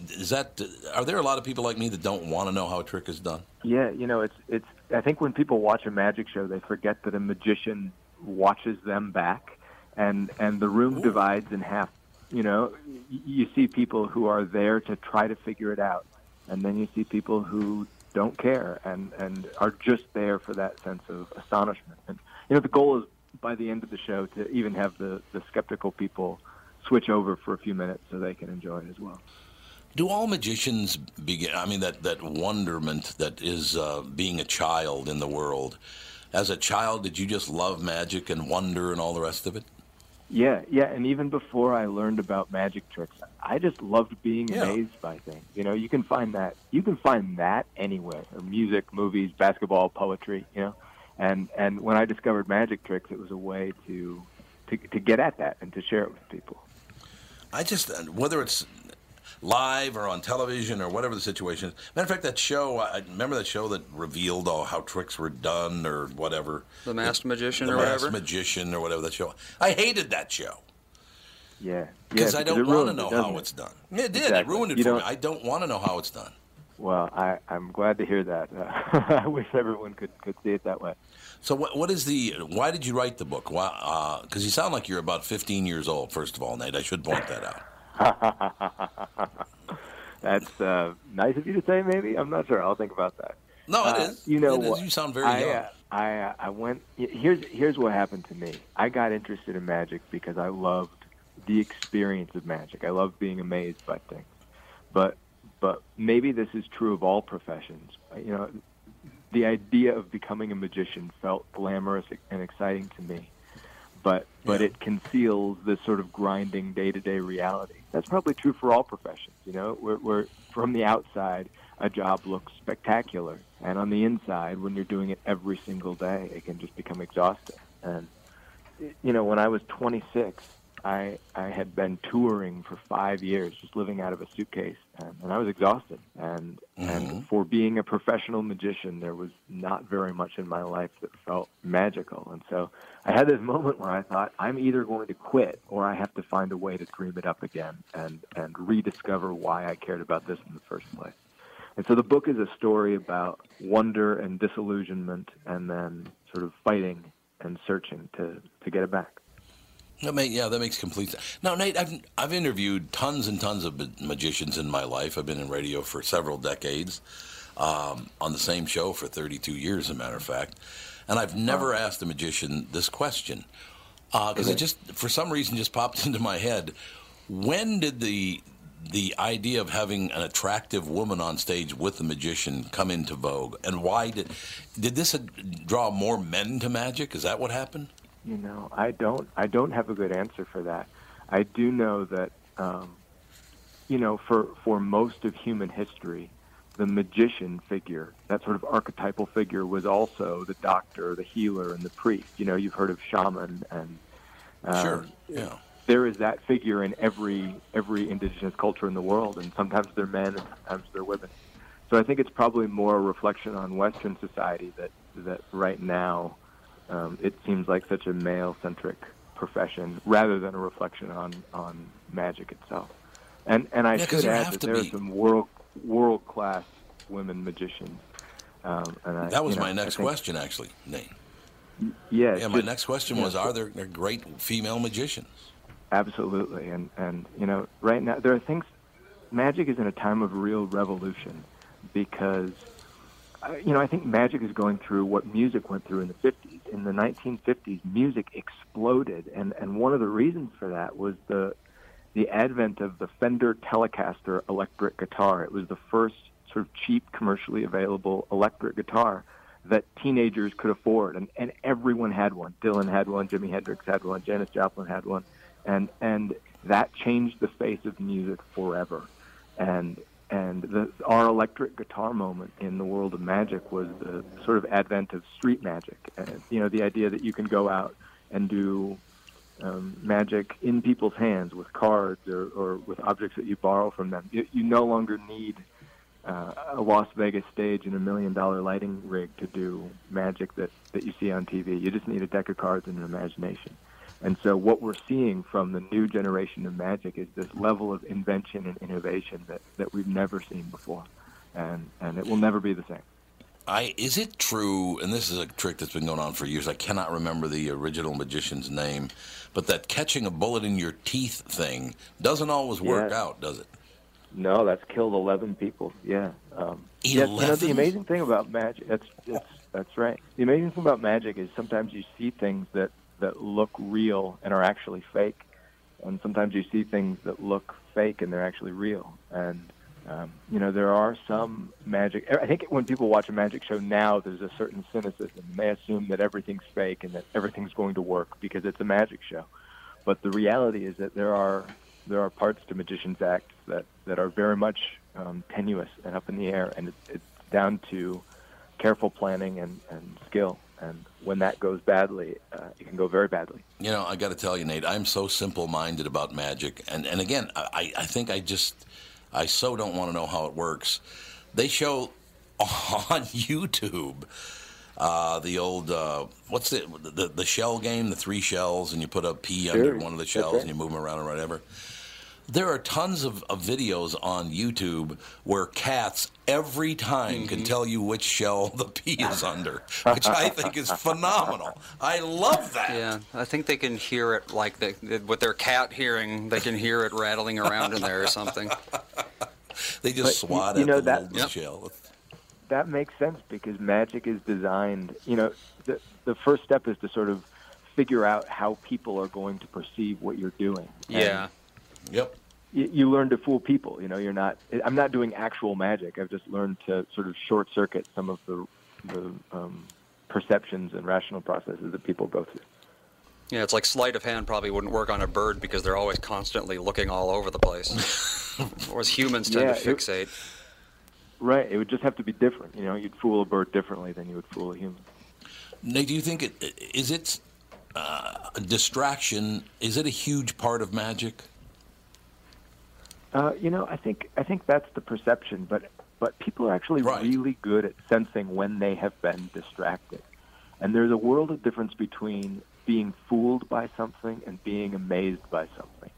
is that? Are there a lot of people like me that don't want to know how a trick is done? Yeah, you know, it's it's. I think when people watch a magic show, they forget that a magician watches them back, and and the room divides in half. You know, you see people who are there to try to figure it out, and then you see people who don't care and and are just there for that sense of astonishment. And you know, the goal is by the end of the show to even have the the skeptical people switch over for a few minutes so they can enjoy it as well. Do all magicians begin? I mean, that that wonderment that is uh, being a child in the world. As a child, did you just love magic and wonder and all the rest of it? Yeah, yeah, and even before I learned about magic tricks, I just loved being Yeah. amazed by things. You know, you can find that you can find that anywhere. Or music, movies, basketball, poetry, you know. And and when I discovered magic tricks, it was a way to to to get at that and to share it with people. I just uh, whether it's live or on television or whatever the situation is. Matter of fact, that show I remember that show that revealed all how tricks were done or whatever. The Masked Magician or whatever. the or Masked whatever? Magician or whatever that show. I hated that show Yeah, because yeah, I don't want to ruins it, know how it's done. Yeah, It did. It ruined it You for me. I don't want to know how it's done. Well, I I'm glad to hear that. Uh, *laughs* I wish everyone could could see it that way. So what what is the? Why did you write the book? Why? Because you sound like you're about 15 years old. First of all, Nate, I should point that out. *laughs* That's uh, nice of you to say. Maybe I'm not sure. I'll think about that. No, it Uh, is. You know It is. what? You sound very I, young. uh, I uh, I went. Here's here's what happened to me. I got interested in magic because I loved the experience of magic. I love being amazed by things. But but maybe this is true of all professions. You know, the idea of becoming a magician felt glamorous and exciting to me. But but it conceals this sort of grinding day to day reality. That's probably true for all professions. You know, where, where from the outside a job looks spectacular, and on the inside, when you're doing it every single day, it can just become exhausting. And you know, when I was 26, I I had been touring for five years, just living out of a suitcase, and, and I was exhausted. And and mm-hmm. for being a professional magician, there was not very much in my life that felt magical. And so I had this moment where I thought, I'm either going to quit or I have to find a way to dream it up again and and rediscover why I cared about this in the first place. And so the book is a story about wonder and disillusionment, and then sort of fighting and searching to to get it back. That make, yeah, that makes complete sense. Now, Nate, I've I've interviewed tons and tons of magicians in my life. I've been in radio for several decades, um, on the same show for 32 years, as a matter of fact, and I've never asked a magician this question because it just, for some reason, just popped *laughs* into my head. When did the the idea of having an attractive woman on stage with the magician come into vogue, and why did did this uh, draw more men to magic? Is that what happened? You know, I don't I don't have a good answer for that. I do know that um, you know, for for most of human history, the magician figure, that sort of archetypal figure, was also the doctor, the healer, and the priest. You know, you've heard of shaman and um, Sure. Yeah. there is that figure in every every indigenous culture in the world, and sometimes they're men and sometimes they're women. So I think it's probably more a reflection on Western society that that right now um, it seems like such a male-centric profession rather than a reflection on on magic itself. And and I Yeah, should add that there are some world world class women magicians. Um, and I, That was you know, my next think- question, actually, Nate. Yeah, Yeah, my just- next question yeah, was: Are there, there great female magicians? Absolutely, and and you know, right now there are things. Magic is in a time of real revolution because, you know, I think magic is going through what music went through in the '50s. In the 1950s, music exploded, and and one of the reasons for that was the the advent of the Fender Telecaster electric guitar. It was the first sort of cheap, commercially available electric guitar that teenagers could afford, and, and everyone had one. Dylan had one, Jimi Hendrix had one, Janis Joplin had one, and and that changed the face of music forever. And and the, our electric guitar moment in the world of magic was the sort of advent of street magic. And, you know, the idea that you can go out and do um, magic in people's hands with cards or, or with objects that you borrow from them. You, you no longer need uh, a Las Vegas stage and a million dollar lighting rig to do magic that, that you see on TV. You just need a deck of cards and an imagination. And so what we're seeing from the new generation of magic is this level of invention and innovation that, that we've never seen before. And, and it will never be the same. I is it true? And this is a trick that's been going on for years. I cannot remember the original magician's name, but that catching a bullet in your teeth thing doesn't always work Yeah. out, does it? No, that's killed 11 people. Yeah. Um, yes, you know, the amazing thing about magic, that's, that's, that's right. The amazing thing about magic is sometimes you see things that, that look real and are actually fake. And sometimes you see things that look fake and they're actually real. And, um, you know, there are some magic. I think when people watch a magic show now, there's a certain cynicism. They assume that everything's fake and that everything's going to work because it's a magic show. But the reality is that there are there are parts to Magician's Act that, that are very much um, tenuous and up in the air, and it's, it's down to careful planning and, and skill. And when that goes badly, uh, it can go very badly. You know, I got to tell you, Nate, I'm so simple-minded about magic, and and again, I I think I just I so don't want to know how it works. They show *laughs* on YouTube uh, the old uh, what's the, the the shell game, the three shells, and you put a pea Sure, under one of the shells right. and you move them around or whatever. There are tons of, of videos on YouTube where cats every time can mm-hmm. tell you which shell the *laughs* pea is under, *laughs* which I think is phenomenal. I love that. Yeah, I think they can hear it like they, with their cat hearing. They can hear it rattling around in there or something. *laughs* They just But swat you at know the that- Yep. shell. that makes sense because magic is designed. You know, the the first step is to sort of figure out how people are going to perceive what you're doing. Yeah. Yep. You, you learn to fool people. You know, you're not. I'm not doing actual magic. I've just learned to sort of short circuit some of the the um, perceptions and rational processes that people go through. Yeah, it's like sleight of hand probably wouldn't work on a bird because they're always constantly looking all over the place. *laughs* Whereas humans tend Yeah, to it- fixate. Right. It would just have to be different. You know, you'd fool a bird differently than you would fool a human. Nate, do you think it is it uh, a distraction? Is it a huge part of magic? Uh, you know, I think I think that's the perception, but but people are actually really good at sensing when they have been distracted, and there's a world of difference between being fooled by something and being amazed by something.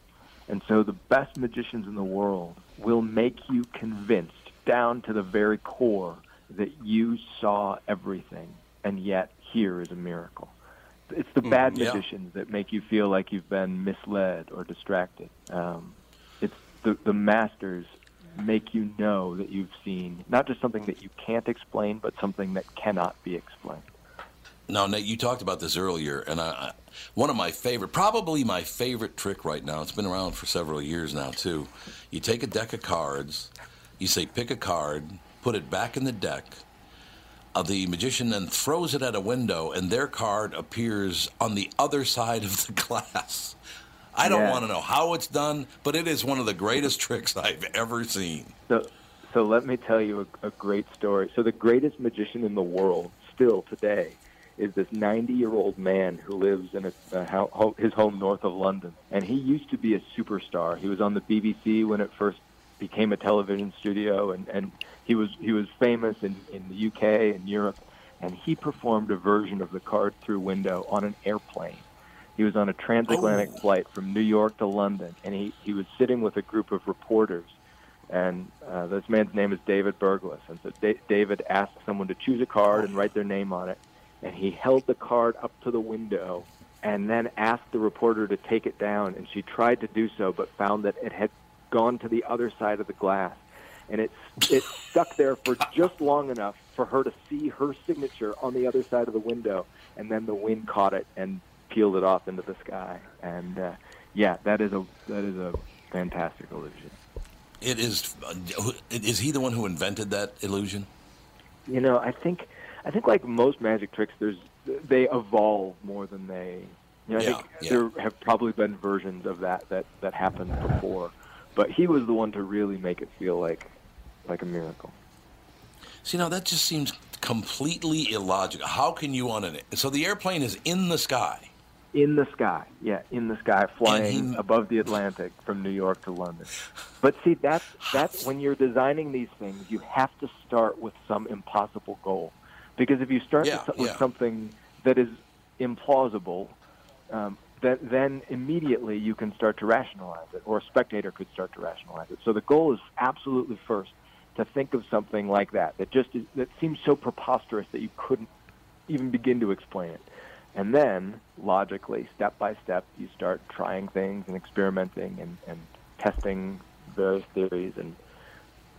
And so the best magicians in the world will make you convinced down to the very core that you saw everything, and yet here is a miracle. It's the Mm, bad yeah. magicians that make you feel like you've been misled or distracted. Um, the, the masters make you know that you've seen not just something that you can't explain, but something that cannot be explained. Now, Nate, you talked about this earlier, and I, I, one of my favorite, probably my favorite trick right now. It's been around for several years now too. You take a deck of cards, you say pick a card, put it back in the deck. Uh, the magician then throws it at a window, and their card appears on the other side of the *laughs* glass. I don't Yeah. want to know how it's done, but it is one of the greatest tricks I've ever seen. So, so let me tell you a, a great story. So the greatest magician in the world, still today, is this 90-year-old man who lives in a, a ho- his home north of London, and he used to be a superstar. He was on the BBC when it first became a television studio, and, and he was he was famous in, in the UK and Europe, and he performed a version of the card through window on an airplane. He was on a transatlantic Oh. flight from New York to London, and he, he was sitting with a group of reporters. And uh, this man's name is David Berglas. And so da- David asked someone to choose a card and write their name on it. And he held the card up to the window and then asked the reporter to take it down. And she tried to do so, but found that it had gone to the other side of the glass. And it, it stuck there for just long enough for her to see her signature on the other side of the window. And then the wind caught it and peeled it off into the sky. And uh, yeah, that is a that is a fantastic illusion. It is. uh, Is he the one who invented that illusion? You know, I think I think like most magic tricks, there's they evolve more than they. You know, I Yeah, think yeah. there have probably been versions of that that that happened before, but he was the one to really make it feel like like a miracle. See, now that just seems completely illogical. How can you on an so the airplane is in the sky? In the sky, yeah, in the sky, flying above the Atlantic from New York to London. But see, that's that's when you're designing these things, you have to start with some impossible goal, because if you start Yeah, with yeah. something that is implausible, um, then then immediately you can start to rationalize it, or a spectator could start to rationalize it. So the goal is absolutely first to think of something like that that just is, that seems so preposterous that you couldn't even begin to explain it. And then, logically, step by step, you start trying things and experimenting and, and testing various theories. And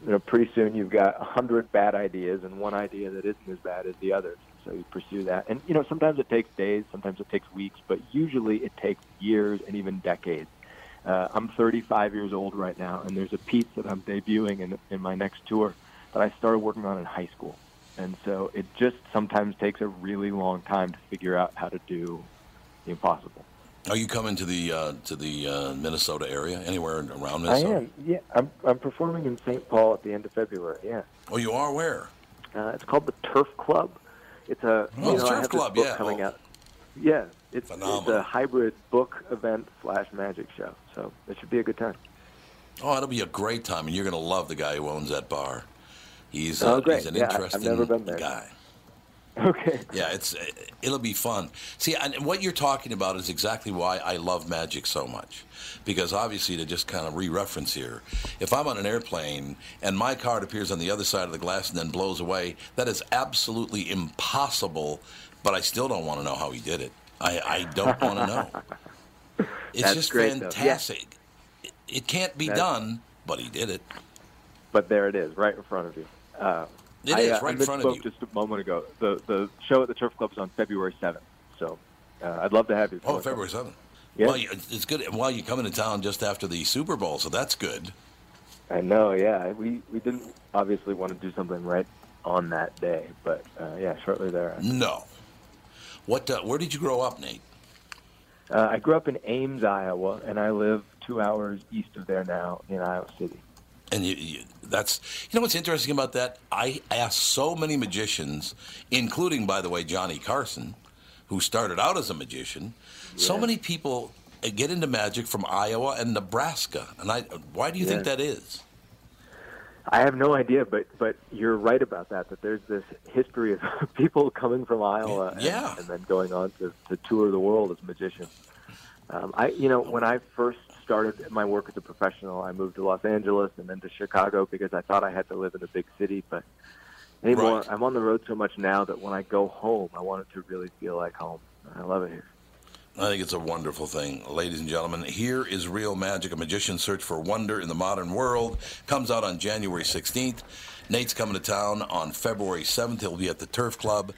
you know, pretty soon you've got a hundred bad ideas and one idea that isn't as bad as the others. So you pursue that. And you know, sometimes it takes days, sometimes it takes weeks, but usually it takes years and even decades. Uh, I'm 35 years old right now, and there's a piece that I'm debuting in, in my next tour that I started working on in high school. And so it just sometimes takes a really long time to figure out how to do the impossible. Are you coming to the uh, to the uh, Minnesota area? Anywhere around Minnesota? I am. Yeah, I'm, I'm performing in St. Paul at the end of February. Yeah. Oh, you are where? Uh, it's called the Turf Club. It's a Oh, you know, I Turf Club, book yeah. coming Oh. out. Yeah, it's, it's a hybrid book event slash magic show. So it should be a good time. Oh, it'll be a great time, and you're going to love the guy who owns that bar. He's Oh, uh, great. he's an Yeah, interesting never been there. guy. *laughs* Okay. Yeah, it's it'll be fun. See, and what you're talking about is exactly why I love magic so much. Because obviously, to just kind of re-reference here, if I'm on an airplane and my card appears on the other side of the glass and then blows away, that is absolutely impossible. But I still don't want to know how he did it. I, I don't want to know. *laughs* It's That's just great, though. Yeah. fantastic. It, it can't be That's- done, but he did it. But there it is, right in front of you. Uh, It I, is uh, right I in front of you. just a moment ago. The the show at the Turf Club is on February seventh, so uh, I'd love to have you. Oh, February 7th. Yeah. Well, it's good. While you come into town just after the Super Bowl, so that's good. I know. Yeah, we we didn't obviously want to do something right on that day, but uh, yeah, shortly thereafter. No. What? Uh, where did you grow up, Nate? Uh, I grew up in Ames, Iowa, and I live two hours east of there now in Iowa City. And you, you, that's you know what's interesting about that? I asked so many magicians, including, by the way, Johnny Carson, who started out as a magician. So many people uh, get into magic from Iowa and Nebraska, and I. Why do you think that is? I have no idea, but but you're right about that. That there's this history of *laughs* people coming from Iowa, and, Yeah. and then going on to, to tour the world as magicians. Um, I, you know, when I first started my work as a professional, I moved to Los Angeles and then to Chicago because I thought I had to live in a big city. But anymore, Right. I'm on the road so much now that when I go home, I want it to really feel like home. I love it here. I think it's a wonderful thing. Ladies and gentlemen, here is Real Magic, a magician's search for wonder in the modern world. Comes out on January 16th. Nate's coming to town on February 7th. He'll be at the Turf Club.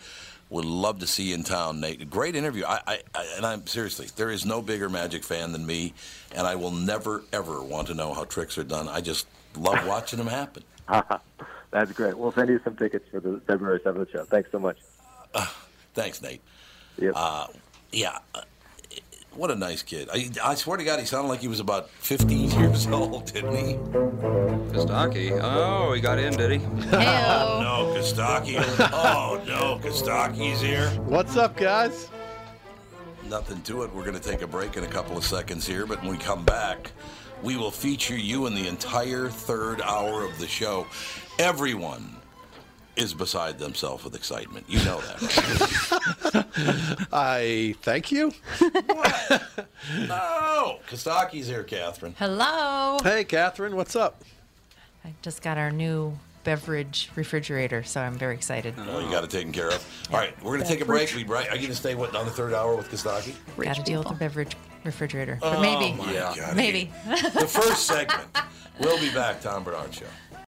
Would love to see you in town, Nate. Great interview. I, I, I, and I'm seriously, there is no bigger magic fan than me, and I will never, ever want to know how tricks are done. I just love *laughs* watching them happen. *laughs* That's great. We'll send you some tickets for the February 7th show. Thanks so much. Thanks, Nate. Yep. Uh, yeah. What a nice kid. I, I swear to God, he sounded like he was about 15 *laughs* years old, didn't he? Kostaki. Oh, he got in, did he? *laughs* Oh, *laughs* no, Kostaki. Oh, no, Kostaki's here. What's up, guys? Nothing to it. We're going to take a break in a couple of seconds here, but when we come back, we will feature you in the entire third hour of the show. Everyone is beside themselves with excitement. You know that, right? *laughs* I thank you. no, Kostaki's here, Catherine. Hello. Hey, Catherine, what's up? I just got our new beverage refrigerator, so I'm very excited. Oh, you got it taken care of. All right, we're going to take a break. We right. Are you going to stay what on the third hour with Kostaki? Got to deal with the beverage refrigerator, but Oh, maybe, my God. maybe. The first segment. We'll be back. Tom Barnard Show.